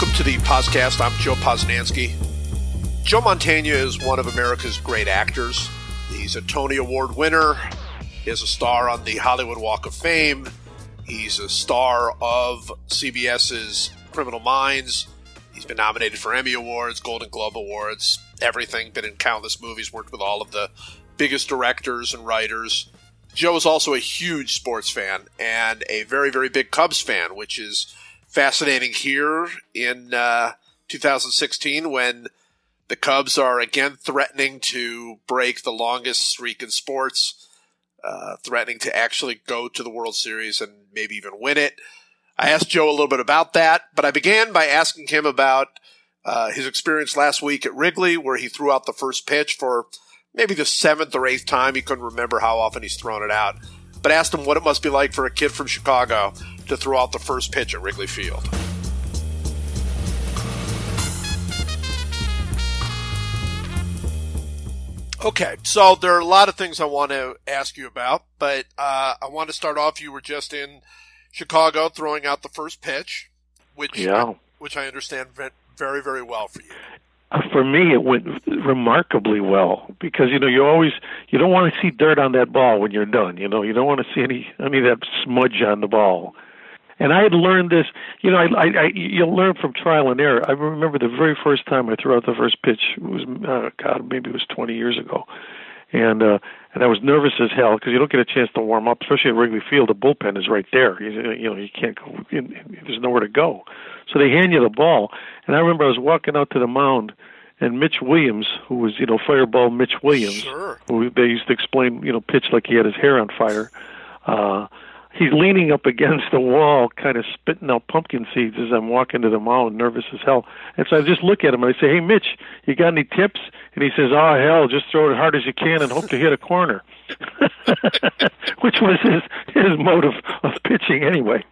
Welcome to the podcast. I'm Joe Posnanski. Joe Mantegna is one of America's great actors. He's a Tony Award winner. He is a star on the Hollywood Walk of Fame. He's a star of CBS's Criminal Minds. He's been nominated for Emmy Awards, Golden Globe Awards, everything. Been in countless movies, worked with all of the biggest directors and writers. Joe is also a huge sports fan and a very, very big Cubs fan, which is fascinating here in uh, 2016 when the Cubs are again threatening to break the longest streak in sports, uh, threatening to actually go to the World Series and maybe even win it. I asked Joe a little bit about that, but I began by asking him about uh, his experience last week at Wrigley, where he threw out the first pitch for maybe the seventh or eighth time. He couldn't remember how often he's thrown it out, but asked him what it must be like for a kid from Chicago to throw out the first pitch at Wrigley Field. Okay, so there are a lot of things I want to ask you about, but uh, I want to start off. You were just in Chicago throwing out the first pitch, which yeah. which I understand went very very well for you. Uh, for me, it went remarkably well because you know you always you don't want to see dirt on that ball when you're done. You know you don't want to see any any of that smudge on the ball. And I had learned this, you know, I, I, I you'll learn from trial and error. I remember the very first time I threw out the first pitch it was, uh, God, maybe it was 20 years ago, and uh, and I was nervous as hell because you don't get a chance to warm up, especially at Wrigley Field. The bullpen is right there. You, you know, you can't go. In, there's nowhere to go. So they hand you the ball, and I remember I was walking out to the mound, and Mitch Williams, who was you know Fireball Mitch Williams, Sure. who they used to explain, you know, pitch like he had his hair on fire. Uh, he's leaning up against the wall, kind of spitting out pumpkin seeds as I'm walking to the mound, nervous as hell. And so I just look at him and I say, "Hey, Mitch, you got any tips?" And he says, "Oh hell, just throw it as hard as you can and hope to hit a corner," which was his his mode of, of pitching anyway.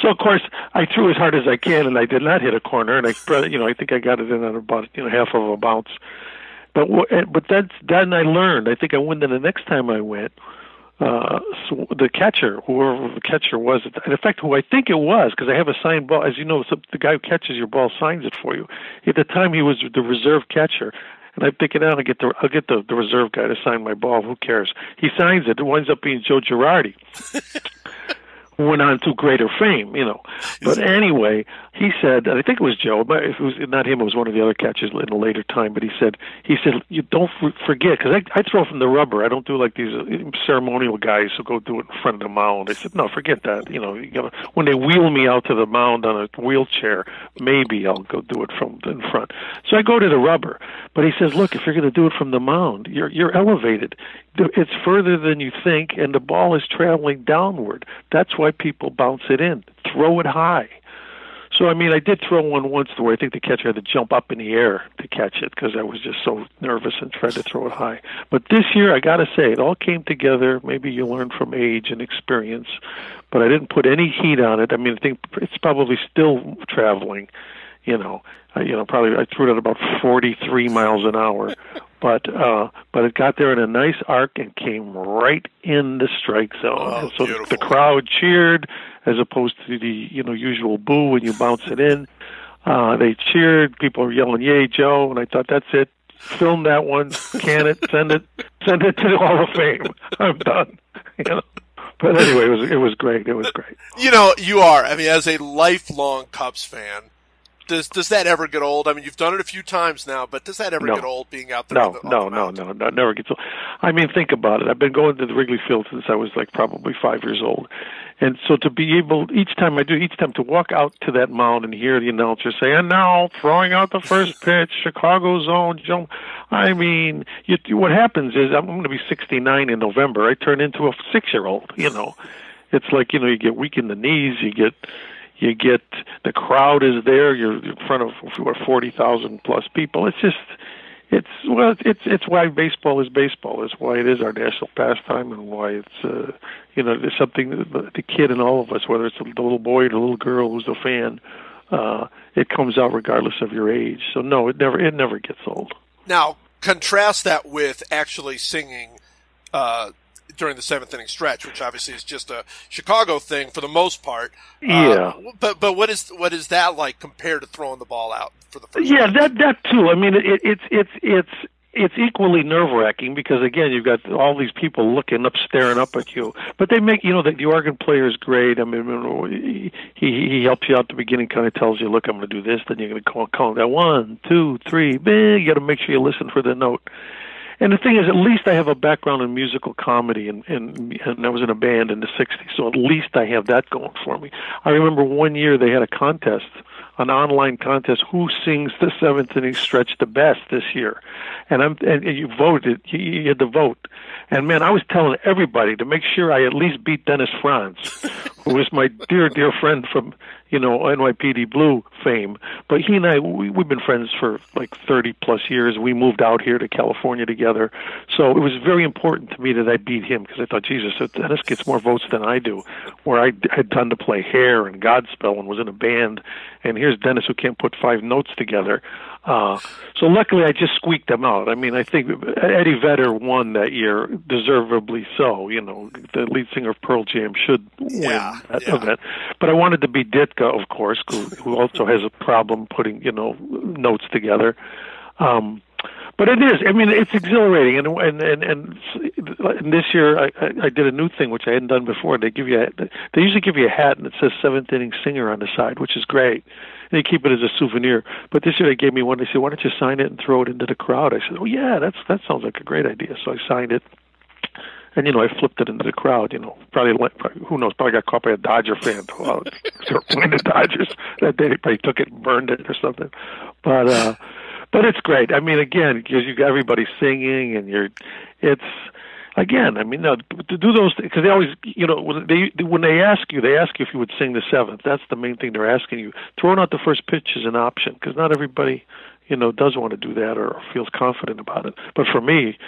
So of course I threw as hard as I can, and I did not hit a corner, and I, you know, I think I got it in at about you know half of a bounce. But wh- eh, but that's then I learned. I think I went. Then the next time I went, uh, so the catcher, whoever the catcher was, in fact, who I think it was, because I have a signed ball. As you know, the guy who catches your ball signs it for you. At the time, he was the reserve catcher, and I pick it out. I'll get the I'll get the, the reserve guy to sign my ball. Who cares? He signs it. It winds up being Joe Girardi. went on to greater fame, you know. But anyway, he said, and I think it was Joe, but if it was not him, it was one of the other catchers in a later time. But he said, he said, you don't forget, because I, I throw from the rubber. I don't do like these uh, ceremonial guys who go do it in front of the mound. I said, no, forget that. You know, you gotta, when they wheel me out to the mound on a wheelchair, maybe I'll go do it from in front. So I go to the rubber. But he says, look, if you're going to do it from the mound, you're you're elevated. It's further than you think, and the ball is traveling downward. That's why people bounce it in. Throw it high. So I mean, I did throw one once where I think the catcher had to jump up in the air to catch it because I was just so nervous and tried to throw it high. But this year, I got to say, it all came together. Maybe you learn from age and experience, but I didn't put any heat on it. I mean, I think it's probably still traveling. You know, I, you know, probably I threw it at about 43 miles an hour, but uh, but it got there in a nice arc and came right in the strike zone. Oh, so beautiful. the crowd cheered as opposed to the you know usual boo when you bounce it in. Uh, they cheered. People were yelling, "Yay, Joe!" And I thought, "That's it. Film that one. Can it? Send it. Send it to the Hall of Fame. I'm done." You know. But anyway, it was it was great. It was great. You know, you are. I mean, as a lifelong Cubs fan, does does that ever get old? I mean, you've done it a few times now, but does that ever No. get old being out there? No, the- no, the no, no, no, never gets old. I mean, think about it. I've been going to the Wrigley Field since I was like probably five years old, and so to be able each time I do, each time to walk out to that mound and hear the announcer say, "And now throwing out the first pitch, Chicago zone jump." I mean, you, you- what happens is I'm going to be 69 in November. I turn into a six-year-old. You know, it's like you know you get weak in the knees, you get you get the crowd is there. You're in front of forty thousand plus people. It's just it's well, it's it's why baseball is baseball. It's why it is our national pastime, and why it's uh, you know there's something that the kid in all of us, whether it's the little boy or the little girl who's a fan, uh, it comes out regardless of your age. So no, it never it never gets old. Now, contrast that with actually singing uh, during the seventh inning stretch, which obviously is just a Chicago thing for the most part. Yeah. Uh, but but what is what is that like compared to throwing the ball out for the first? Yeah, time? that that too. I mean, it, it's it's it's it's equally nerve wracking because again you've got all these people looking up, staring up at you. But they make you know the, the organ player is great. I mean, he he helps you out at the beginning, kind of tells you, look, I'm going to do this, then you're going to call call that one, two, three. Bing, you got to make sure you listen for the note. And the thing is, at least I have a background in musical comedy, and, and and I was in a band in the '60s, so at least I have that going for me. I remember one year they had a contest, an online contest, who sings the seventh inning stretch the best this year, and I'm and you voted, you, you had to vote, and man, I was telling everybody to make sure I at least beat Dennis Franz, who was my dear dear friend from you know NYPD Blue fame. But he and I we, we've been friends for like 30 plus years. We moved out here to California together, so it was very important to me that I beat him because I thought Jesus, Dennis gets more votes than I do. Where I had done to play Hair and Godspell and was in a band, and here's Dennis who can't put five notes together. Uh, so luckily, I just squeaked them out. I mean, I think Eddie Vedder won that year, deservedly so. You know, the lead singer of Pearl Jam should Yeah, win that yeah. event. But I wanted to be Ditka, of course, who, who also has a problem putting you know notes together. Um, but it is. I mean, it's exhilarating, and and and, and, and this year I, I I did a new thing which I hadn't done before. They give you a, they usually give you a hat and it says seventh inning singer on the side, which is great. They keep it as a souvenir. But this year they gave me one. They said, "Why don't you sign it and throw it into the crowd?" I said, "Oh yeah, that's that sounds like a great idea." So I signed it. And you know, I flipped it into the crowd. You know, probably, probably who knows? Probably got caught by a Dodger fan. Well, they were playing the Dodgers that day. They probably took it and burned it or something. But uh, but it's great. I mean, again, because you got everybody singing, and you're, it's again. I mean, no, to do those because they always, you know, when they when they ask you, they ask you if you would sing the seventh. That's the main thing they're asking you. Throwing out the first pitch is an option because not everybody you know, does want to do that or feels confident about it. But for me,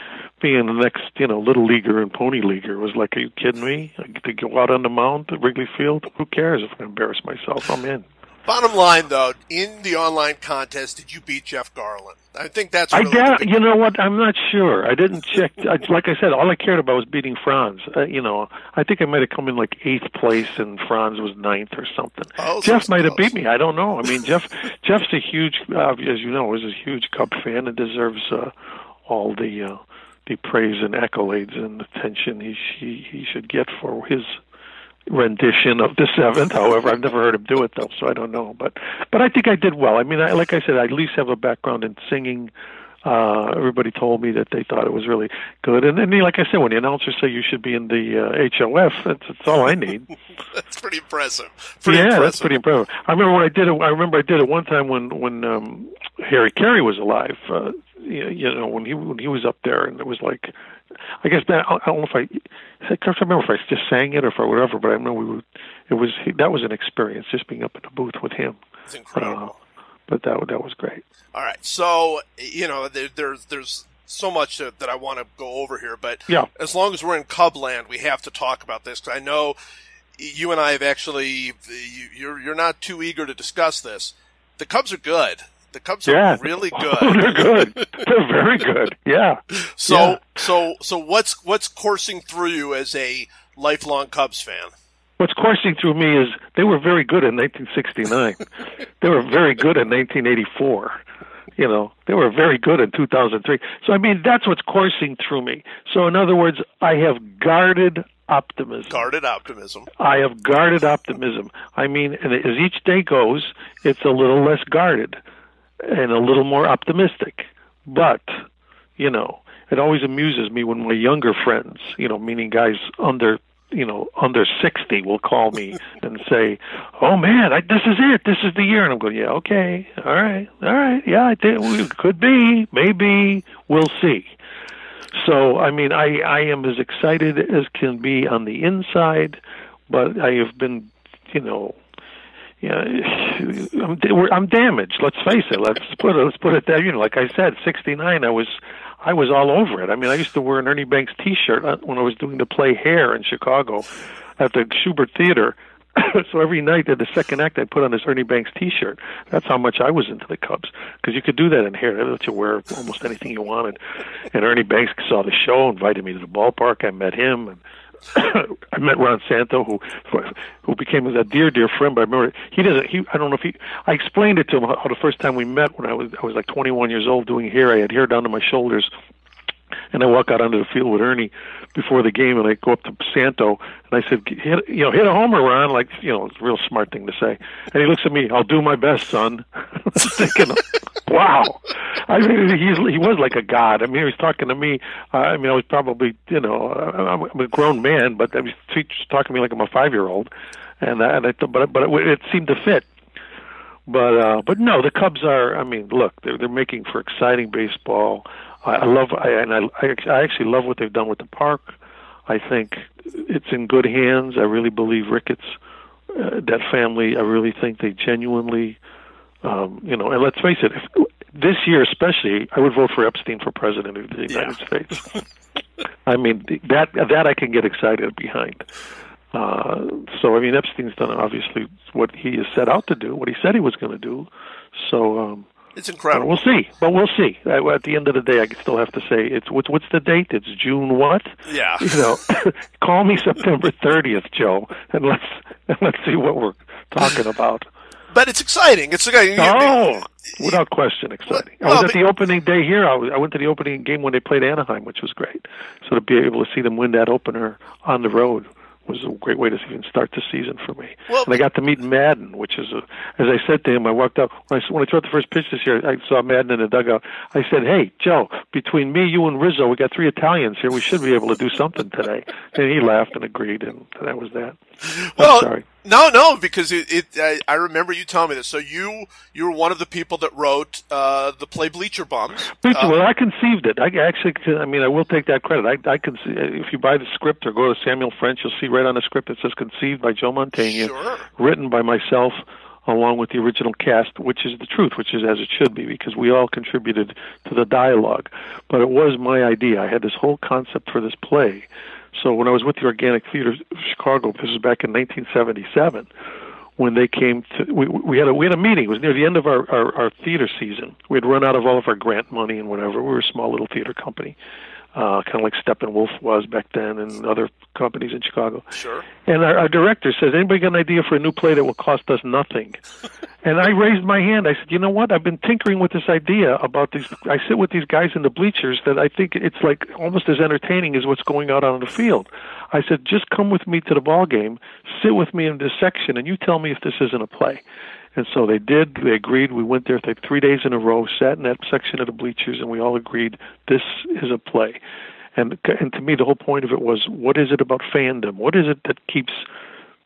being the next, you know, little leaguer and pony leaguer was like, are you kidding me? I get to go out on the mound at Wrigley Field. Who cares if I embarrass myself? I'm in. Bottom line, though, in the online contest, did you beat Jeff Garlin? I think that's I really doubt. You know what? I'm not sure. I didn't check. I, like I said, all I cared about was beating Franz. Uh, you know, I think I might have come in like eighth place, and Franz was ninth or something. Oh, Jeff might have beat me. I don't know. I mean, Jeff. Jeff's a huge, uh, as you know, is a huge Cub fan and deserves uh, all the uh, the praise and accolades and attention he he he should get for his rendition of the seventh. However, I've never heard him do it though, so I don't know. But but I think I did well. I mean, I, like I said, I at least have a background in singing. Uh, everybody told me that they thought it was really good, and then, like I said, when the announcers say you should be in the uh, HOF, that's, that's all I need. That's pretty impressive. Pretty yeah, impressive. that's pretty impressive. I remember when I did it. I remember I did it one time when when um, Harry Caray was alive. Uh, you you know, when he when he was up there, and it was like, I guess that I don't know if I, I can't remember if I just sang it or for whatever, but I remember we were, it was that was an experience just being up in the booth with him. It's incredible. Uh, but that that was great. All right, so you know, there, there's there's so much that, that I want to go over here, but Yeah. as long as we're in Cubland, we have to talk about this. 'cause I know you and I have actually you, you're you're not too eager to discuss this. The Cubs are good. The Cubs Yeah, are really good. They're good. They're very good. Yeah. So Yeah. so so what's what's coursing through you as a lifelong Cubs fan? What's coursing through me is they were very good in 1969. they were very good in 1984. You know, they were very good in 2003. So I mean, that's what's coursing through me. So in other words, I have guarded optimism. Guarded optimism. I have guarded optimism. I mean, and as each day goes, it's a little less guarded and a little more optimistic. But, you know, it always amuses me when my younger friends, you know, meaning guys under, you know, under 60 will call me and say, "Oh man, I, this is it. This is the year." And I'm going, "Yeah, okay. All right. All right. Yeah, I think it could be, maybe, we'll see." So, I mean, I, I am as excited as can be on the inside, but I have been, you know, yeah, I'm, we're- I'm damaged. Let's face it. Let's put it. Let's put it there. You know, like I said, '69. I was, I was all over it. I mean, I used to wear an Ernie Banks T-shirt uh, when I was doing the play Hair in Chicago, at the Shubert Theater. so every night at the second act, I put on this Ernie Banks T-shirt. That's how much I was into the Cubs because you could do that in here. They let you wear almost anything you wanted. And Ernie Banks saw the show, invited me to the ballpark. I met him, and I met Ron Santo, who who became a dear, dear friend. But I remember he doesn't. He I don't know if he. I explained it to him how the first time we met when I was I was like 21 years old doing hair. I had hair down to my shoulders, and I walk out onto the field with Ernie before the game, and I go up to Santo and I said, hit, you know, hit a homer, Ron. Like, you know, it's a real smart thing to say. And he looks at me, I'll do my best, son. thinking, wow. I mean, he's he was like a god. I mean, he was talking to me. Uh, I mean, I was probably, you know, I'm, I'm a grown man, but I was talking to me like I'm a five year old, and uh, and I but but it, it seemed to fit. But uh, but no, the Cubs are. I mean, look, they're they're making for exciting baseball. I, I love, I, and I, I actually love what they've done with the park. I think it's in good hands. I really believe Ricketts, uh, that family. I really think they genuinely, um, you know. And let's face it, if, this year especially, I would vote for Epstein for president of the United yeah. States. I mean, that that I can get excited behind. Uh, so I mean, Epstein's done obviously what he has set out to do, what he said he was going to do. So um, it's incredible. we'll see, but we'll see. At the end of the day, I still have to say it's what's what's the date? It's June what? Yeah. You know, call me September 30th, Joe, and let's and let's see what we're talking about. But it's exciting. It's exciting. Oh, without question, exciting. Well, I was at the opening day here. I, was, I went to the opening game when they played Anaheim, which was great. So to be able to see them win that opener on the road was a great way to even start the season for me. Well, and I got to meet Maddon, which is, a, as I said to him, I walked up when I, when I threw out the first pitch this year. I saw Maddon in the dugout. I said, "Hey, Joe, between me, you, and Rizzo, we got three Italians here. We should be able to do something today." And he laughed and agreed, and that was that. Well, I'm sorry. No, no, because it, it I, I, remember you telling me this. So you you were one of the people that wrote uh, the play Bleacher Bums. Bleacher, uh, well, I conceived it. I actually, I mean, I will take that credit. I, I can see if you buy the script or go to Samuel French, you'll see right on the script it says conceived by Joe Mantegna, sure. written by myself along with the original cast, which is the truth, which is as it should be, because we all contributed to the dialogue. But it was my idea. I had this whole concept for this play so when I was with the Organic Theater of Chicago, this was back in 1977, when they came to, we, we had a we had a meeting. It was near the end of our, our our theater season. We had run out of all of our grant money and whatever. We were a small little theater company, uh, kind of like Steppenwolf was back then, and other companies in Chicago. Sure. And our, our director says, "Anybody got an idea for a new play that will cost us nothing?" and I raised my hand. I said, "You know what? I've been tinkering with this idea about these. I sit with these guys in the bleachers that I think it's like almost as entertaining as what's going on on the field." I said, "Just come with me to the ball game, sit with me in this section, and you tell me if this isn't a play." And so they did. They agreed. We went there three days in a row, sat in that section of the bleachers, and we all agreed this is a play. And and to me, the whole point of it was, what is it about fandom? What is it that keeps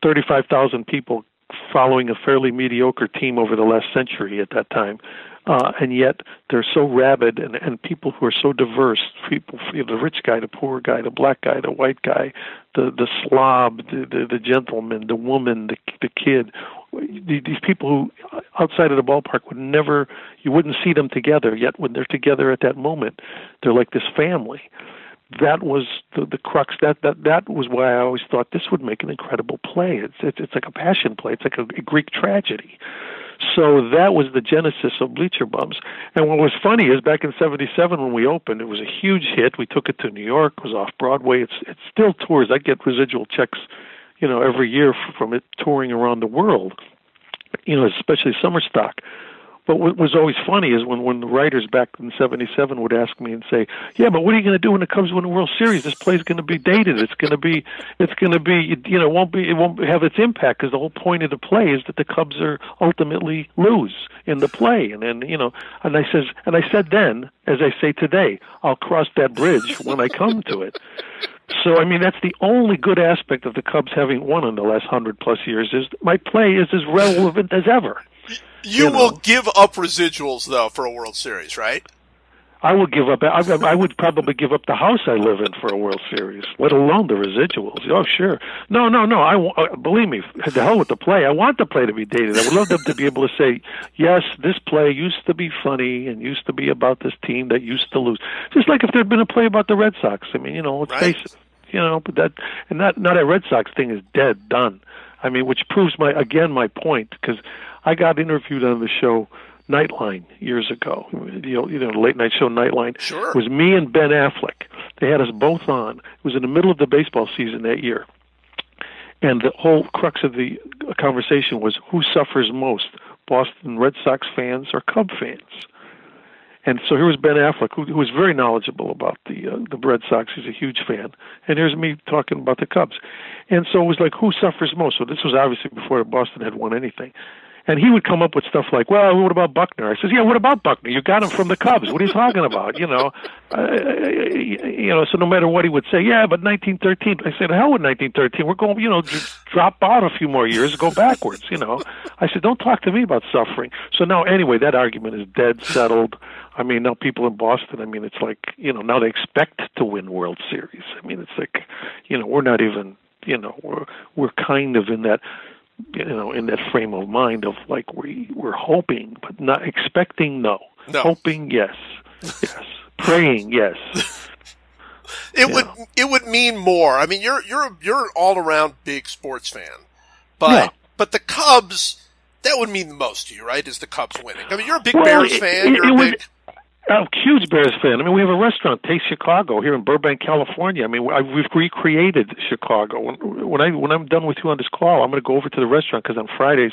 35,000 people following a fairly mediocre team over the last century at that time? Uh, and yet they're so rabid and, and people who are so diverse people you know, the rich guy the poor guy the black guy the white guy the the slob the the, the gentleman the woman the the kid these people who outside of the ballpark would never you wouldn't see them together yet when they're together at that moment they're like this family that was the the crux that that that was why I always thought this would make an incredible play it's it's, it's like a passion play it's like a, a Greek tragedy so that was the genesis of Bleacher Bums. And what was funny is back in '77 when we opened, it was a huge hit. We took it to New York, it was off Broadway. It's it still tours. I get residual checks, you know, every year from it touring around the world. You know, especially summer stock. But what was always funny is when when the writers back in '77 would ask me and say, "Yeah, but what are you going to do when it comes to win a World Series? This play's going to be dated. It's going to be, it's going to be, you know, won't be, it won't have its impact because the whole point of the play is that the Cubs are ultimately lose in the play." And then, you know, and I says, and I said then, as I say today, I'll cross that bridge when I come to it. So I mean that's the only good aspect of the Cubs having won in the last hundred plus years is my play is as relevant as ever. You, you know. will give up residuals though for a World Series, right? I would give up. I, I would probably give up the house I live in for a World Series, let alone the residuals. Oh, sure. No, no, no. I uh, believe me. The hell with the play. I want the play to be dated. I would love them to be able to say, yes, this play used to be funny and used to be about this team that used to lose. Just like if there'd been a play about the Red Sox. I mean, you know, let's right. face it. You know, but that and that not that Red Sox thing is dead, done. I mean, which proves my again my point because I got interviewed on the show Nightline years ago. You know, you know, late night show Nightline. Sure. It was me and Ben Affleck. They had us both on. It was in the middle of the baseball season that year. And the whole crux of the conversation was who suffers most, Boston Red Sox fans or Cub fans? And so here was Ben Affleck, who, who was very knowledgeable about the uh, the Red Sox. He's a huge fan. And here's me talking about the Cubs. And so it was like, who suffers most? So this was obviously before Boston had won anything. And he would come up with stuff like, "Well, what about Buckner?" I says, "Yeah, what about Buckner? You got him from the Cubs. What are you talking about? You know, uh, you know." So no matter what he would say, "Yeah, but 1913." I said, "Hell with 1913. We're going, you know, just drop out a few more years, go backwards." You know, I said, "Don't talk to me about suffering." So now, anyway, that argument is dead settled. I mean, now people in Boston, I mean, it's like, you know, now they expect to win World Series. I mean, it's like, you know, we're not even, you know, we're we're kind of in that you know in that frame of mind of like we we're hoping but not expecting no, no. hoping yes yes praying yes it yeah. would it would mean more i mean you're you're you're an all around big sports fan but yeah. but the cubs that would mean the most to you right is the cubs winning i mean you're a big well, bears it, fan it, you're it a big would, I'm a huge Bears fan. I mean, we have a restaurant, Taste Chicago, here in Burbank, California. I mean, I, we've recreated Chicago. When, when I when I'm done with you on this call, I'm going to go over to the restaurant because on Fridays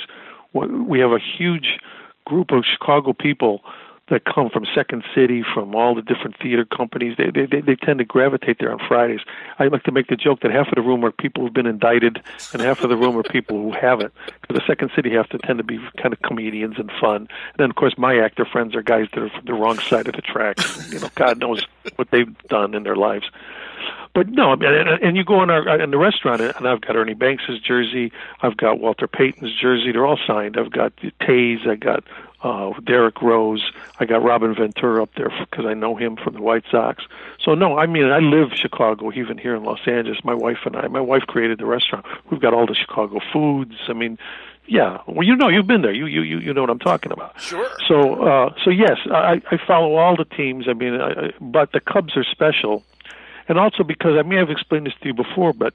we have a huge group of Chicago people that come from Second City, from all the different theater companies. They, they they tend to gravitate there on Fridays. I like to make the joke that half of the room are people who've been indicted, and half of the room are people who haven't. Because the Second City have to tend to be kind of comedians and fun. And then of course my actor friends are guys that are from the wrong side of the tracks. You know, God knows what they've done in their lives. But no, I mean, and you go in our in the restaurant, and I've got Ernie Banks's jersey, I've got Walter Payton's jersey. They're all signed. I've got Tays, I got uh, Derrick Rose. I got Robin Ventura up there because I know him from the White Sox. So no, I mean I live Chicago, even here in Los Angeles. My wife and I. My wife created the restaurant. We've got all the Chicago foods. I mean, yeah. Well, you know, you've been there. You you you you know what I'm talking about. Sure. So uh, so yes, I, I follow all the teams. I mean, I, but the Cubs are special, and also because I may have explained this to you before, but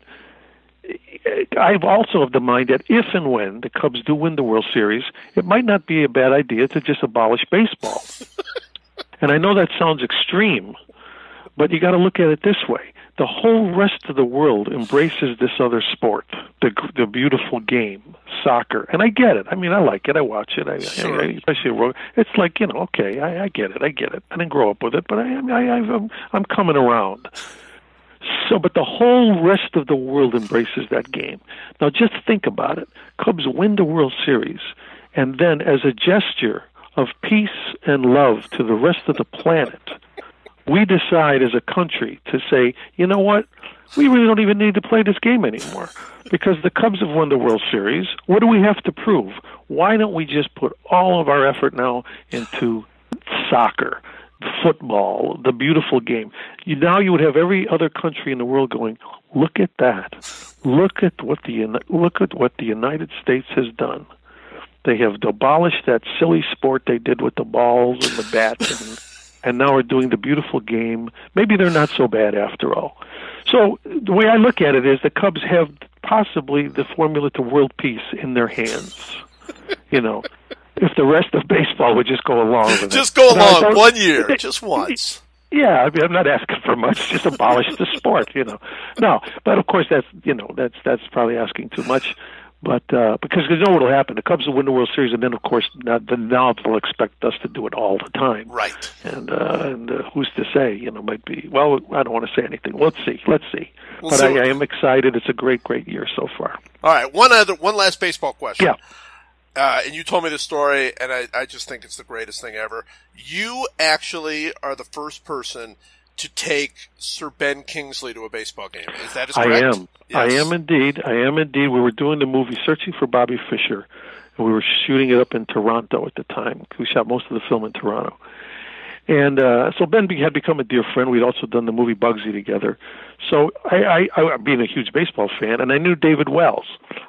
I've also of the mind that if and when the Cubs do win the World Series, it might not be a bad idea to just abolish baseball. and I know that sounds extreme, but you got to look at it this way: the whole rest of the world embraces this other sport, the the beautiful game, soccer, and I get it. I mean, I like it. I watch it. I, sure. I, especially it's like you know, okay, I, I get it. I get it. I didn't grow up with it, but I, I, I'm I'm coming around. So, but the whole rest of the world embraces that game. Now, just think about it. Cubs win the World Series, and then as a gesture of peace and love to the rest of the planet, we decide as a country to say, you know what? We really don't even need to play this game anymore because the Cubs have won the World Series. What do we have to prove? Why don't we just put all of our effort now into soccer? Football, the beautiful game. You, now you would have every other country in the world going, look at that. Look at what the look at what the United States has done. They have abolished that silly sport they did with the balls and the bats and and now are doing the beautiful game. Maybe they're not so bad after all. So the way I look at it is the Cubs have possibly the formula to world peace in their hands. You know, if the rest of baseball would just go along with just it. go along one year, just once. Yeah, I mean, I'm not asking for much. Just abolish the sport, you know. No, but of course that's you know that's that's probably asking too much. But uh, because you know what will happen, the Cubs will win the World Series, and then of course now, now they'll expect us to do it all the time. Right. And uh, and uh, who's to say? You know, might be. Well, I don't want to say anything. Let's see. Let's see. We'll but see I, I am excited. It's a great, great year so far. All right, one other, one last baseball question. Yeah. Uh, and you told me this story, and I, I just think it's the greatest thing ever. You actually are the first person to take Sir Ben Kingsley to a baseball game. Is that is correct? I am. I am indeed. I am indeed. We were doing the movie Searching for Bobby Fischer, and we were shooting it up in Toronto at the time. We shot most of the film in Toronto. And uh, so Ben had become a dear friend. We'd also done the movie Bugsy together. So I, I, I, being a huge baseball fan, and I knew David Wells.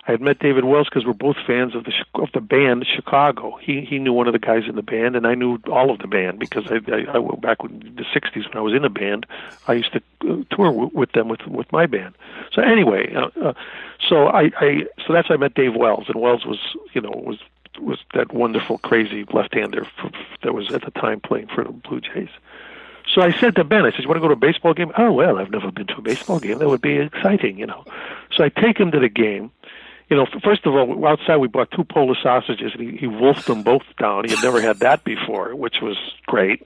I had met David Wells because we're both fans of the of the band Chicago. He he knew one of the guys in the band, and I knew all of the band because I I, I went back in the '60s when I was in a band. I used to uh, tour w- with them with with my band. So anyway, uh, uh, so I, I so that's how I met Dave Wells, and Wells was you know was was that wonderful, crazy left-hander that was at the time playing for the Blue Jays. So I said to Ben, I said, "You want to go to a baseball game?" Oh well, I've never been to a baseball game. That would be exciting, you know. So I take him to the game. You know, first of all, outside we bought two Polish sausages, and he, he wolfed them both down. He had never had that before, which was great.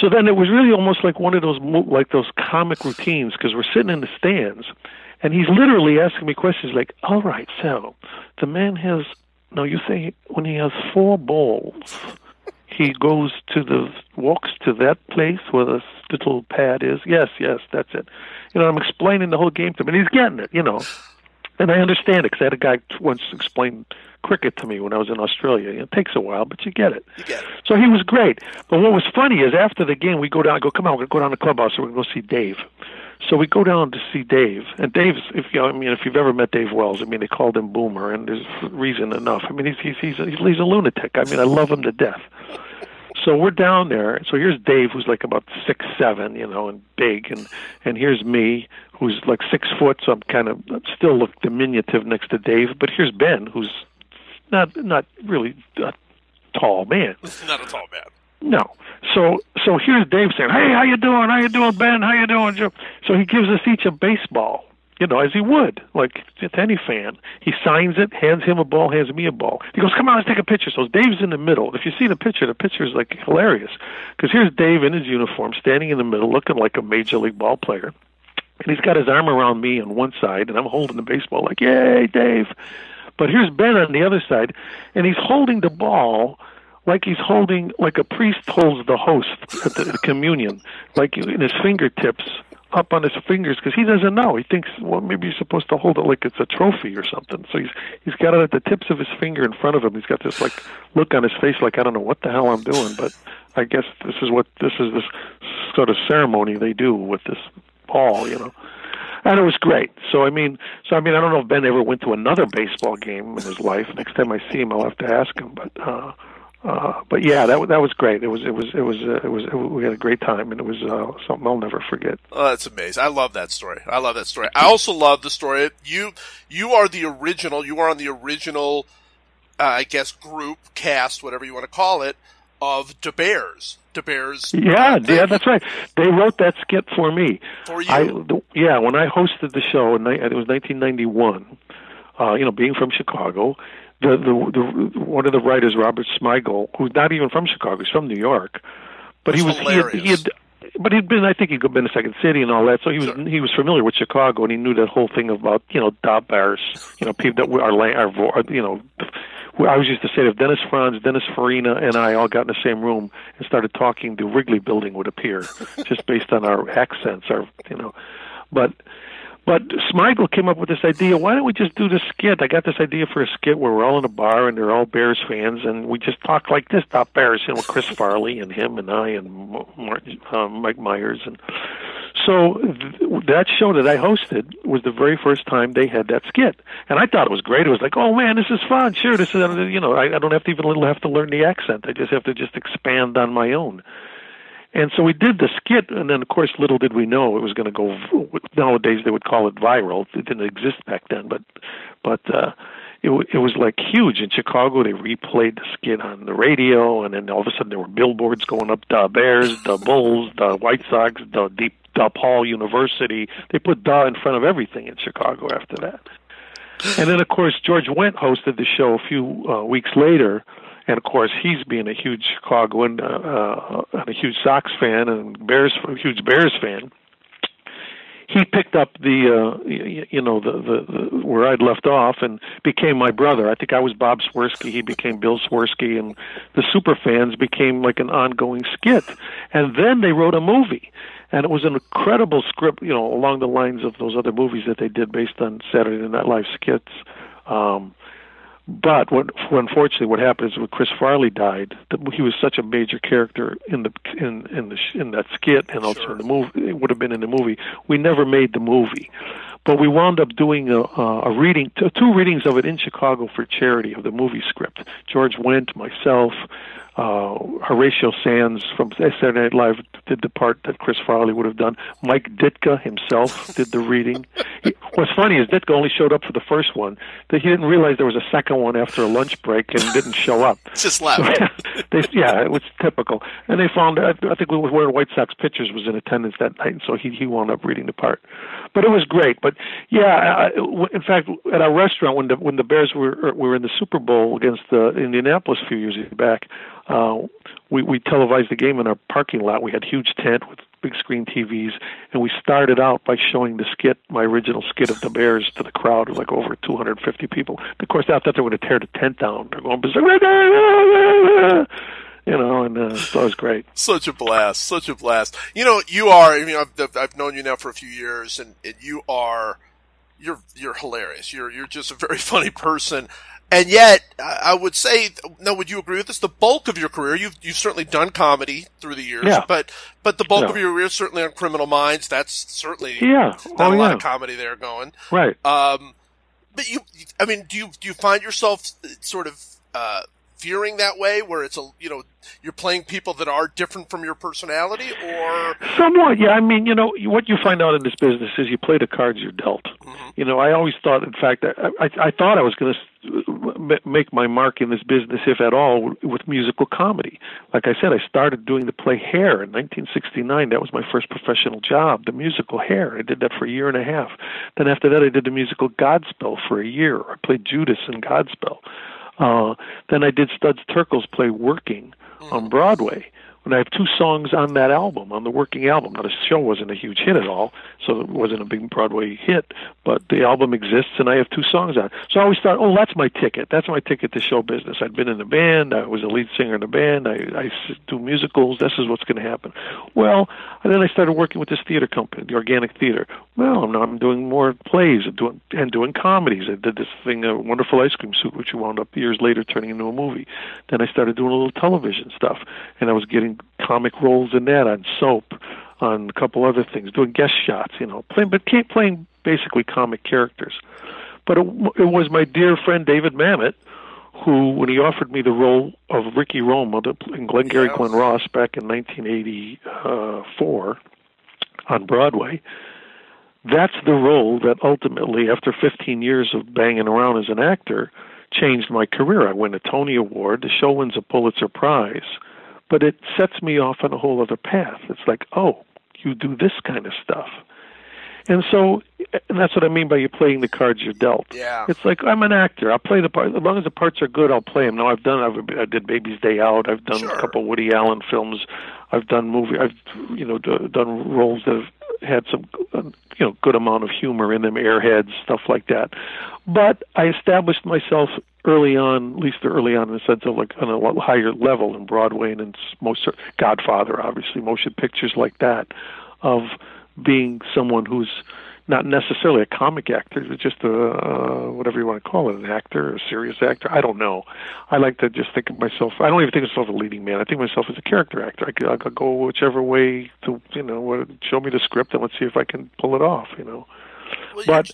So then it was really almost like one of those like those comic routines because we're sitting in the stands, and he's literally asking me questions like, "All right, so the man has no, you say when he has four balls, he goes to the walks to that place where the little pad is. Yes, yes, that's it. You know, I'm explaining the whole game to him, and he's getting it. You know, and I understand it because I had a guy once explain cricket to me when I was in Australia. It takes a while, but you get it. You get it. So he was great. But what was funny is after the game, we go down. I go, come on, we're gonna go down to the clubhouse. So we're gonna go see Dave. So we go down to see Dave, and Dave's. If you, know, I mean, if you've ever met Dave Wells, I mean, they called him Boomer, and there's reason enough. I mean, he's he's he's a, he's a lunatic. I mean, I love him to death. So we're down there. So here's Dave, who's like about six seven, you know, and big, and and here's me, who's like six foot. So I'm kind of still look diminutive next to Dave. But here's Ben, who's not not really a tall man. Not a tall man. No. So so here's Dave saying, "Hey, how you doing? How you doing, Ben? How you doing, Joe?" So he gives us each a baseball, you know, as he would, like to any fan. He signs it, hands him a ball, hands me a ball. He goes, "Come on, let's take a picture." So Dave's in the middle. If you see the picture, the picture is like hilarious because here's Dave in his uniform, standing in the middle, looking like a major league ball player, and he's got his arm around me on one side, and I'm holding the baseball, like, "Yay, Dave!" But here's Ben on the other side, and he's holding the ball like he's holding, like a priest holds the host at the, the communion, like in his fingertips, up on his fingers, because he doesn't know. He thinks, well, maybe he's supposed to hold it like it's a trophy or something. So he's he's got it at the tips of his finger in front of him. He's got this like look on his face, like I don't know what the hell I'm doing, but I guess this is what this is this sort of ceremony they do with this ball, you know and it was great. So I mean, so I mean, I don't know if Ben ever went to another baseball game in his life. Next time I see him, I'll have to ask him. But uh, uh, but yeah, that that was great. It was it was it was uh, it was it, we had a great time, and it was uh, something I'll never forget. Oh, that's amazing! I love that story. I love that story. I also love the story. You you are the original. You are on the original, uh, I guess, group cast, whatever you want to call it, of the Bears. The Bears. Yeah, yeah, that's right. They wrote that skit for me. For you. I, the, yeah, when I hosted the show, in, it was 1991. Uh, you know, being from Chicago the, the the one of the writers, Robert Smigel, who's not even from Chicago, he's from New York, but That's he was he had, he had but he'd been I think he'd been to Second City and all that, so he was Sure. he was familiar with Chicago and he knew that whole thing about you know dot bars, you know people that were our our you know. I was used to say that if Dennis Franz, Dennis Farina, and I all got in the same room and started talking, the Wrigley Building would appear, just based on our accents, our you know. But but Smigel came up with this idea. Why don't we just do this skit? I got this idea for a skit where we're all in a bar and they're all Bears fans, and we just talk like this about Bears. You know, Chris Farley and him and I and Martin, uh, Mike Myers, and so th- that show that I hosted was the very first time they had that skit, and I thought it was great. It was like, oh man, this is fun. Sure, this is you know, I, I don't have to even have to learn the accent. I just have to just expand on my own. And so we did the skit, and then of course, little did we know it was going to go. Nowadays, they would call it viral. It didn't exist back then, but but uh, it it was like huge in Chicago. They replayed the skit on the radio, and then all of a sudden there were billboards going up: the Bears, the Bulls, the White Sox, the Deep the Paul University. They put "the" in front of everything in Chicago after that. And then, of course, George Wendt hosted the show a few uh, weeks later and of course he's being a huge Chicagoan, uh, and a huge Sox fan and Bears, a huge Bears fan. He picked up the, uh, you know, the, the, the where I'd left off and became my brother. I think I was Bob Swerski. He became Bill Swerski, and the super fans became like an ongoing skit. And then they wrote a movie, and it was an incredible script, you know, along the lines of those other movies that they did based on Saturday Night Live skits. Um, But what, unfortunately, what happened is when Chris Farley died, he was such a major character in the in in the in that skit and also Sure. in the movie. It would have been in the movie. We never made the movie, but we wound up doing a, a reading, two readings of it in Chicago for charity of the movie script. George Wendt, myself, uh, Horatio Sanz from Saturday Night Live did the part that Chris Farley would have done. Mike Ditka himself did the reading. He, what's funny is Ditka only showed up for the first one. That he didn't realize there was a second one after a lunch break and didn't show up. Just left. they, yeah, it was typical. And they found I, I think we were wearing White Sox pitchers was in attendance that night, and so he he wound up reading the part. But it was great. But yeah, I, in fact, at our restaurant when the when the Bears were were in the Super Bowl against uh, Indianapolis a few years back, uh, we we televised the game in our parking lot. We had huge tent with big screen TVs, and we started out by showing the skit, my original skit of the Bears, to the crowd of like over 250 people. Of course, I thought they were going to tear the tent down. They're going you know, and uh, that was great. Such a blast, such a blast. You know, you are. I mean, I've, I've known you now for a few years, and, and you are. You're you're hilarious. You're you're just a very funny person. And yet, I would say, no, would you agree with this? The bulk of your career, you've you've certainly done comedy through the years, yeah. but but the bulk yeah. of your career is certainly on Criminal Minds. That's certainly yeah, not oh, a lot yeah. of comedy there going. Right. Um, but you, I mean, do you do you find yourself sort of uh, fearing that way, where it's a you know you're playing people that are different from your personality, or somewhat? Yeah, I mean, you know, what you find out in this business is you play the cards you're dealt. Mm-hmm. You know, I always thought, in fact, I I, I thought I was going to make my mark in this business, if at all, with musical comedy. Like I said, I started doing the play Hair in 1969. That was my first professional job, the musical Hair. I did that for a year and a half. Then after that, I did the musical Godspell for a year. I played Judas in Godspell. Uh, then I did Studs Terkel's play Working on Broadway. And I have two songs on that album, on the working album. Now, the show wasn't a huge hit at all, so it wasn't a big Broadway hit, but the album exists, and I have two songs on it. So I always thought, oh, that's my ticket. That's my ticket to show business. I'd been in a band. I was a lead singer in a band. I, I do musicals. This is what's going to happen. Well, and then I started working with this theater company, the Organic Theater. Well, now I'm doing more plays and doing, and doing comedies. I did this thing, a Wonderful Ice Cream Suit, which wound up years later turning into a movie. Then I started doing a little television stuff, and I was getting comic roles in that on soap on a couple other things doing guest shots you know playing but playing basically comic characters. But it, it was my dear friend david mamet who when he offered me the role of ricky Roma in glengarry yes. glen ross back in 1984 uh, on broadway that's the role that ultimately after 15 years of banging around as an actor changed my career. I win a tony award the show wins a pulitzer prize but it sets me off on a whole other path. It's like, oh, you do this kind of stuff. And so and that's what I mean by you playing the cards you're dealt. Yeah. It's like I'm an actor. I'll play the part as long as the parts are good. I'll play them. Now I've done. I've, I did Baby's Day Out. I've done Sure. a couple Woody Allen films. I've done movie. I've you know d- done roles that have had some uh, you know good amount of humor in them, airheads, stuff like that. But I established myself early on, at least early on, in the sense of like on a higher level in Broadway and in most Godfather, obviously, motion pictures like that, of being someone who's not necessarily a comic actor, but just a uh, whatever you want to call it, an actor, a serious actor. I don't know. I like to just think of myself. I don't even think of myself as a leading man. I think of myself as a character actor. I could, I could go whichever way to you know show me the script and let's see if I can pull it off. You know, Well, but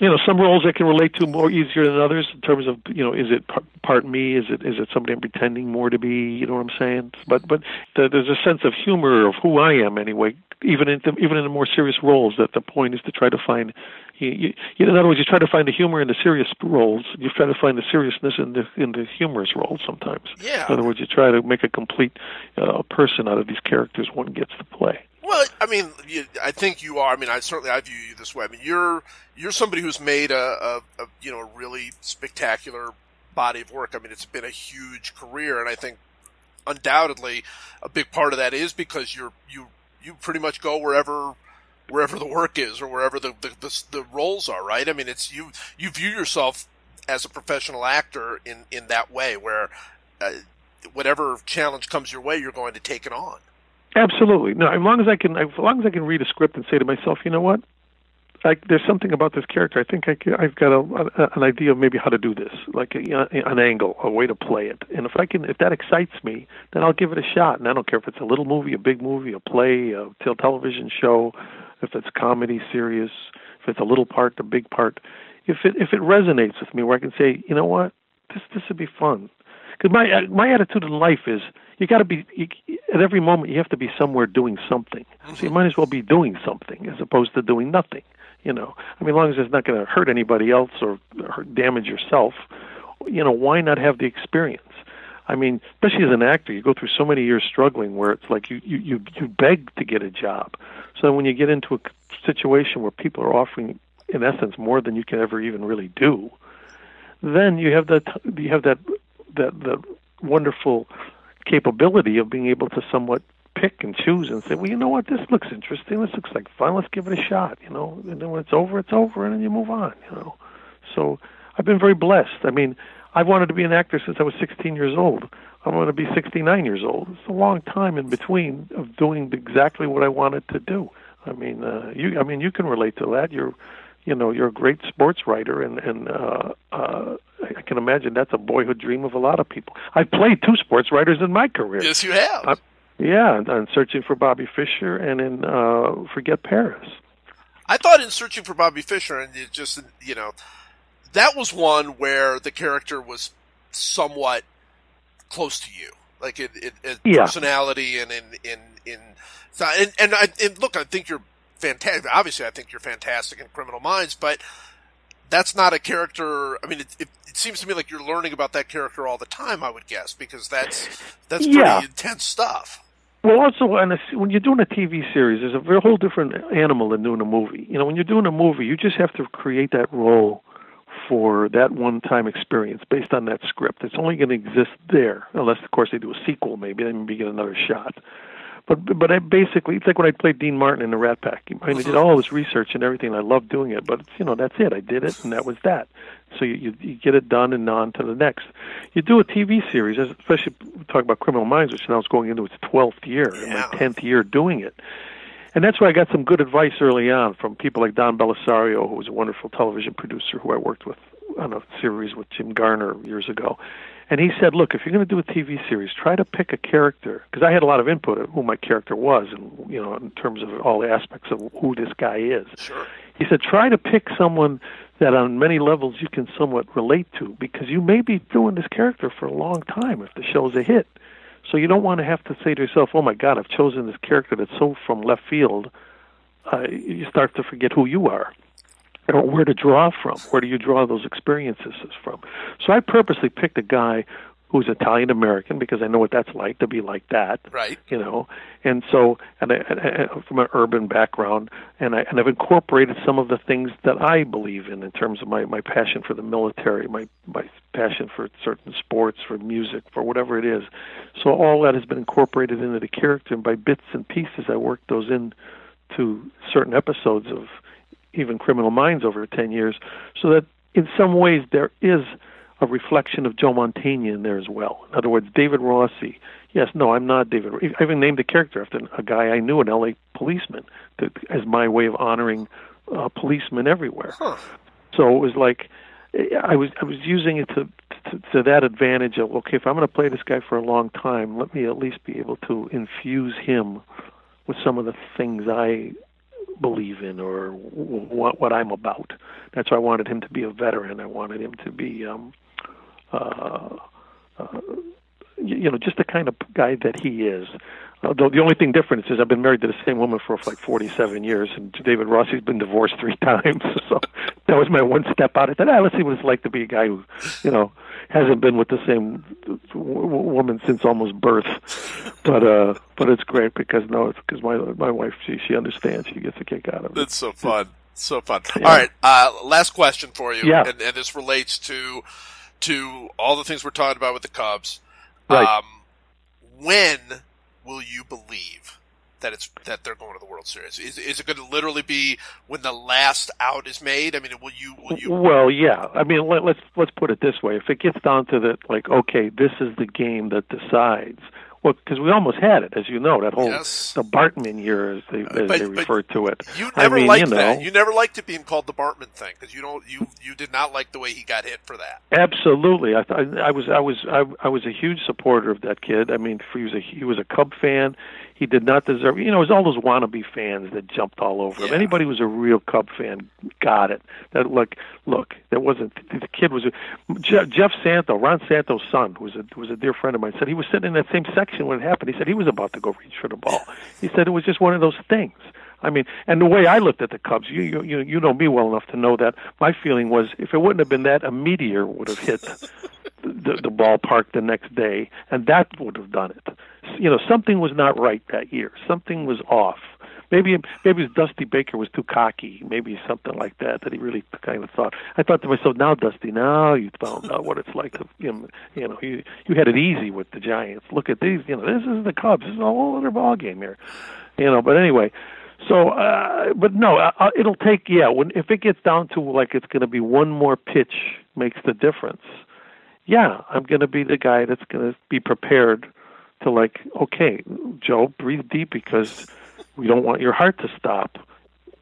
you know some roles I can relate to more easier than others in terms of you know is it part, me? Is it is it somebody I'm pretending more to be? You know what I'm saying? But but the, there's a sense of humor of who I am anyway even in the, even in the more serious roles that the point is to try to find you, you, you know, in other words you try to find the humor in the serious roles. You try to find the seriousness in the in the humorous roles sometimes. Yeah. in other words you try to make a complete uh, person out of these characters one gets to play Well, I mean, you, I think you are. I mean, I certainly I view you this way. I mean, you're you're somebody who's made a, a, a you know a really spectacular body of work. I mean, it's been a huge career, and I think undoubtedly a big part of that is because you're you you pretty much go wherever wherever the work is or wherever the the, the, the roles are. Right? I mean, it's you you view yourself as a professional actor in in that way where. Uh, whatever challenge comes your way, you're going to take it on. Absolutely. No, as long as I can, as long as I can read a script and say to myself, you know what, I, there's something about this character. I think I, I've got a, a, an idea of maybe how to do this, like a, know, an angle, a way to play it. And if I can, if that excites me, then I'll give it a shot. And I don't care if it's a little movie, a big movie, a play, a television show, if it's comedy, serious, if it's a little part, a big part. If it if it resonates with me, where I can say, you know what, this this would be fun. Because my uh, my attitude in life is you got to be you, at every moment you have to be somewhere doing something. So you mm-hmm. might as well be doing something as opposed to doing nothing. You know, I mean, as long as it's not going to hurt anybody else or, or damage yourself, you know, why not have the experience? I mean, especially as an actor, you go through so many years struggling where it's like you you you, you beg to get a job. So when you get into a situation where people are offering, in essence, more than you can ever even really do, then you have that you have that that that wonderful capability of being able to somewhat pick and choose and say, well, you know what, this looks interesting. This looks like fun. Let's give it a shot. You know, and then when it's over, it's over, and then you move on. You know, so I've been very blessed. I mean, I've wanted to be an actor since I was 16 years old. I'm going to be 69 years old. It's a long time in between of doing exactly what I wanted to do. I mean, uh, you. I mean, you can relate to that. You're, you know, you're a great sports writer, and and uh, uh, I can imagine that's a boyhood dream of a lot of people. I've played two sports writers in my career. Yes, you have. I, yeah, on Searching for Bobby Fischer and in uh, Forget Paris. I thought in Searching for Bobby Fischer, and it just you know, that was one where the character was somewhat close to you, like in, in, in yeah. personality and in in in. And and, I, and look, I think you're fantastic. Obviously, I think you're fantastic in Criminal Minds, but that's not a character. I mean, it, it, it, seems to me like you're learning about that character all the time. I would guess because that's that's pretty yeah. intense stuff. Well, also, when you're doing a TV series, there's a whole different animal than doing a movie. You know, when you're doing a movie, you just have to create that role for that one-time experience based on that script. It's only going to exist there, unless, of course, they do a sequel. Maybe then maybe get another shot. But but I basically, it's like when I played Dean Martin in the Rat Pack. I, mean, I did all this research and everything. I loved doing it, but it's, you know that's it. I did it, and that was that. So you you, you get it done and on to the next. You do a TV series, especially talk about Criminal Minds, which now is going into its twelfth year, yeah. my tenth year doing it. And that's why I got some good advice early on from people like Don Bellisario, who was a wonderful television producer who I worked with on a series with Jim Garner years ago and he said, "Look, if you're going to do a TV series, try to pick a character because I had a lot of input of who my character was, and you know, in terms of all the aspects of who this guy is." Sure. He said, "Try to pick someone that, on many levels, you can somewhat relate to because you may be doing this character for a long time if the show's a hit. So you don't want to have to say to yourself, "Oh my God, I've chosen this character that's so from left field." Uh, you start to forget who you are or where to draw from. Where do you draw those experiences from? So I purposely picked a guy who's Italian American because I know what that's like to be like that. Right. You know, and so and, I, and I, uh, from an urban background, and I and I've incorporated some of the things that I believe in in terms of my my passion for the military, my my passion for certain sports, for music, for whatever it is. So all that has been incorporated into the character, and by bits and pieces, I worked those in to certain episodes of even Criminal Minds over 10 years, so that in some ways there is a reflection of Joe Mantegna in there as well. In other words, David Rossi. Yes, no, I'm not David. I even named the character after a guy I knew, an L.A. policeman, to, as my way of honoring uh, policemen everywhere. Huh. So it was like I was I was using it to, to to that advantage of okay, if I'm going to play this guy for a long time, let me at least be able to infuse him with some of the things I believe in or what what I'm about. That's why I wanted him to be a veteran. I wanted him to be um uh, uh you know just the kind of guy that he is. Although the only thing different is I've been married to the same woman for like 47 years, and David Rossi's been divorced three times. So that was my one step out. I thought, ah, let's see what it's like to be a guy who, you know, hasn't been with the same w- woman since almost birth. But uh, but it's great because no, it's because my my wife she she understands. She gets a kick out of it. That's so fun, so fun. Yeah. All right, uh, last question for you, yeah. and, and this relates to to all the things we're talking about with the Cubs. Right. Um, when will you believe that it's that they're going to the World Series? Is is it going to literally be when the last out is made? I mean, will you? Will you? Well, yeah. I mean, let, let's let's put it this way: if it gets down to that, like, okay, this is the game that decides. Well, because we almost had it, as you know, that whole Yes. the Bartman year, as they, as But- they refer to it. You I never mean, liked you know, that. You never liked it being called the Bartman thing because you don't you you did not like the way he got hit for that. Absolutely, I, th- I was I was I, I was a huge supporter of that kid. I mean, he was a he was a Cub fan. He did not deserve. You know, it was all those wannabe fans that jumped all over him. Yeah. Anybody who was a real Cub fan got it. That look, look, that wasn't the kid was Jeff, Jeff Santo, Ron Santo's son, who was a was a dear friend of mine. Said he was sitting in that same section when it happened. He said he was about to go reach for the ball. He said it was just one of those things. I mean, and the way I looked at the Cubs, you you you know me well enough to know that my feeling was if it wouldn't have been that, a meteor would have hit the, the ballpark the next day, and that would have done it. You know, something was not right that year. Something was off. Maybe maybe Dusty Baker was too cocky. Maybe something like that that he really kind of thought. I thought to myself, now Dusty, now you found out what it's like to you know, you know you you had it easy with the Giants. Look at these. You know, this is the Cubs. This is a whole other ball game here. You know, but anyway. So, uh, but no, uh, uh, it'll take. Yeah, when if it gets down to like it's going to be one more pitch makes the difference. Yeah, I'm going to be the guy that's going to be prepared to like, okay, Joe, breathe deep because we don't want your heart to stop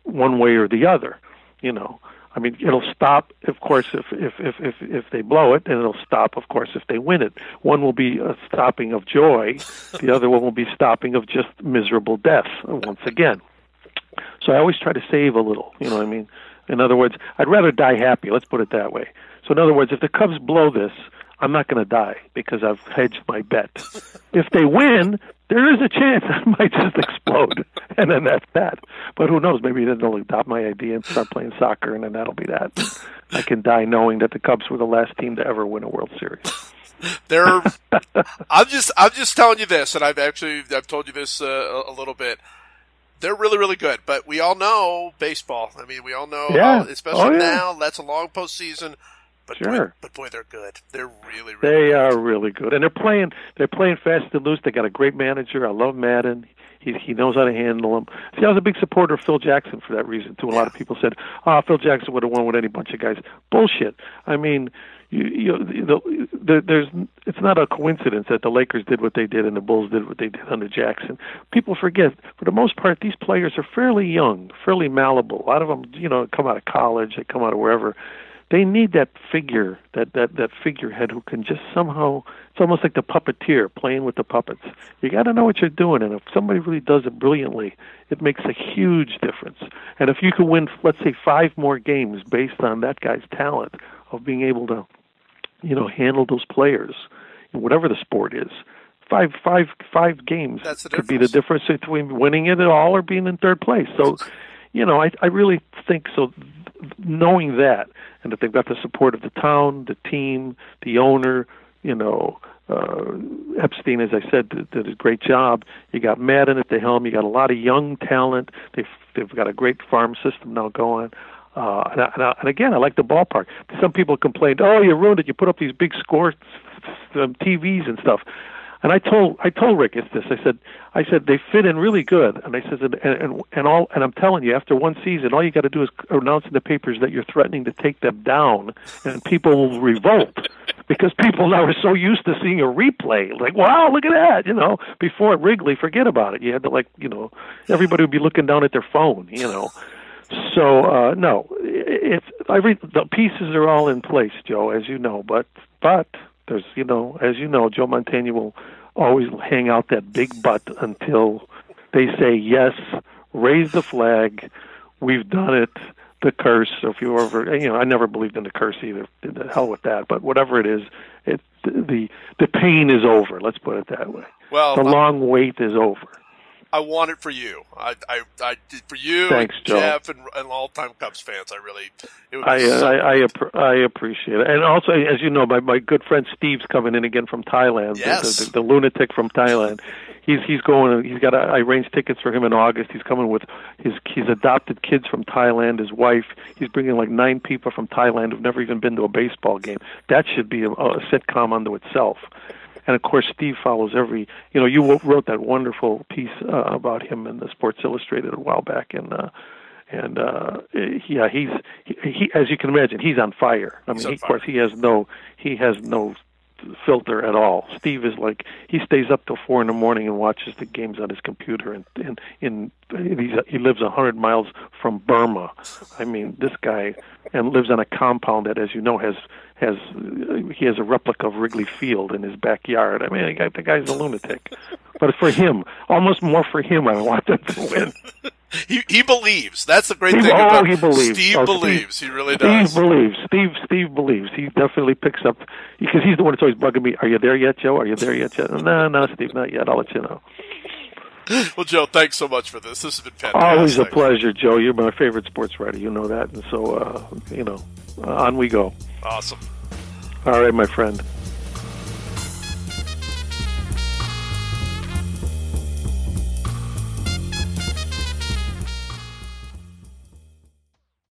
one way or the other. You know, I mean, it'll stop, of course, if if if if, if they blow it, and it'll stop, of course, if they win it. One will be a stopping of joy, the other one will be stopping of just miserable death. Once again, so I always try to save a little. You know what I mean? In other words, I'd rather die happy. Let's put it that way. So in other words, if the Cubs blow this, I'm not going to die because I've hedged my bet. if they win, there is a chance I might just explode, and then that's that. But who knows? Maybe then they'll adopt my idea and start playing soccer, and then that'll be that. I can die knowing that the Cubs were the last team to ever win a World Series. They're, I'm just, I'm just telling you this, and I've actually, I've told you this uh, a little bit. They're really, really good, but we all know baseball. I mean, we all know, Yeah. especially Oh, yeah. now. That's a long postseason, but boy, but boy, they're good. They're really, really. They good. are really good, and they're playing. They're playing fast and loose. They got a great manager. I love Maddon. He he knows how to handle them. See, I was a big supporter of Phil Jackson for that reason too. A lot of people said, "Oh, Phil Jackson would have won with any bunch of guys." Bullshit. I mean, you you know, the, the, there's it's not a coincidence that the Lakers did what they did and the Bulls did what they did under Jackson. People forget, for the most part, these players are fairly young, fairly malleable. A lot of them, you know, come out of college, they come out of wherever they need that figure, that that that figurehead who can just somehow. It's almost like the puppeteer playing with the puppets. You got to know what you're doing, and if somebody really does it brilliantly, it makes a huge difference. And if you can win, let's say, five more games based on that guy's talent of being able to, you know, handle those players, whatever the sport is. Five, five, five games That's the could be the difference between winning it at all or being in third place. So, you know, I, I really think so. Knowing that, and that they've got the support of the town, the team, the owner, you know, uh, Epstein, as I said, did, did a great job. You got Maddon at the helm. You got a lot of young talent. They've they've got a great farm system now going. Uh, and, I, and, I, and again, I like the ballpark. Some people complained, "Oh, you ruined it. You put up these big score um, TVs and stuff." And I told I told Rick it's this. I said I said they fit in really good. And I said and and, and all and I'm telling you, after one season, all you got to do is announce in the papers that you're threatening to take them down, and people will revolt because people now are so used to seeing a replay. Like, wow, look at that! You know, before at Wrigley, forget about it. You had to like, you know, everybody would be looking down at their phone. You know. So uh, no, it's every the pieces are all in place, Joe, as you know. But but there's you know, as you know, Joe Mantegna will always hang out that big butt until they say yes, raise the flag, we've done it. The curse. So if you ever, you know, I never believed in the curse either. The hell with that. But whatever it is, it the the pain is over. Let's put it that way. Well, the long wait is over. I want it for you. I, I, I for you, Thanks, and Jeff, and, and all-time Cubs fans. I really, it would be I, so- I, I, I appreciate it. And also, as you know, my, my good friend Steve's coming in again from Thailand. the- Yes. The, the, the lunatic from Thailand. He's he's going. He's got. A, I arranged tickets for him in August. He's coming with his his adopted kids from Thailand. His wife. He's bringing like nine people from Thailand who've never even been to a baseball game. That should be a, a sitcom unto itself. And of course, Steve follows every. You know, you wrote that wonderful piece uh, about him in the Sports Illustrated a while back, and uh, and uh, yeah, he's he, he. As you can imagine, he's on fire. I mean, on he, of course, he has no he has no filter at all. Steve is like he stays up till four in the morning and watches the games on his computer, and and in he's, he lives a hundred miles from Burma. I mean, this guy and lives on a compound that, as you know, has has he has a replica of Wrigley Field in his backyard. I mean, the guy's a lunatic. But for him, almost more for him, I want them to win. he he believes. That's the great he, thing oh, about he believes. Steve oh, believes. Steve, he really does. Steve believes. Steve Steve believes. He definitely picks up because he's the one that's always bugging me. Are you there yet, Joe? Are you there yet, Joe? No, no, Steve, not yet. I'll let you know. Well, Joe, thanks so much for this. This has been fantastic. Always a pleasure, Joe. You're my favorite sports writer. You know that, and so uh, you know, uh, on we go. Awesome. All right, my friend.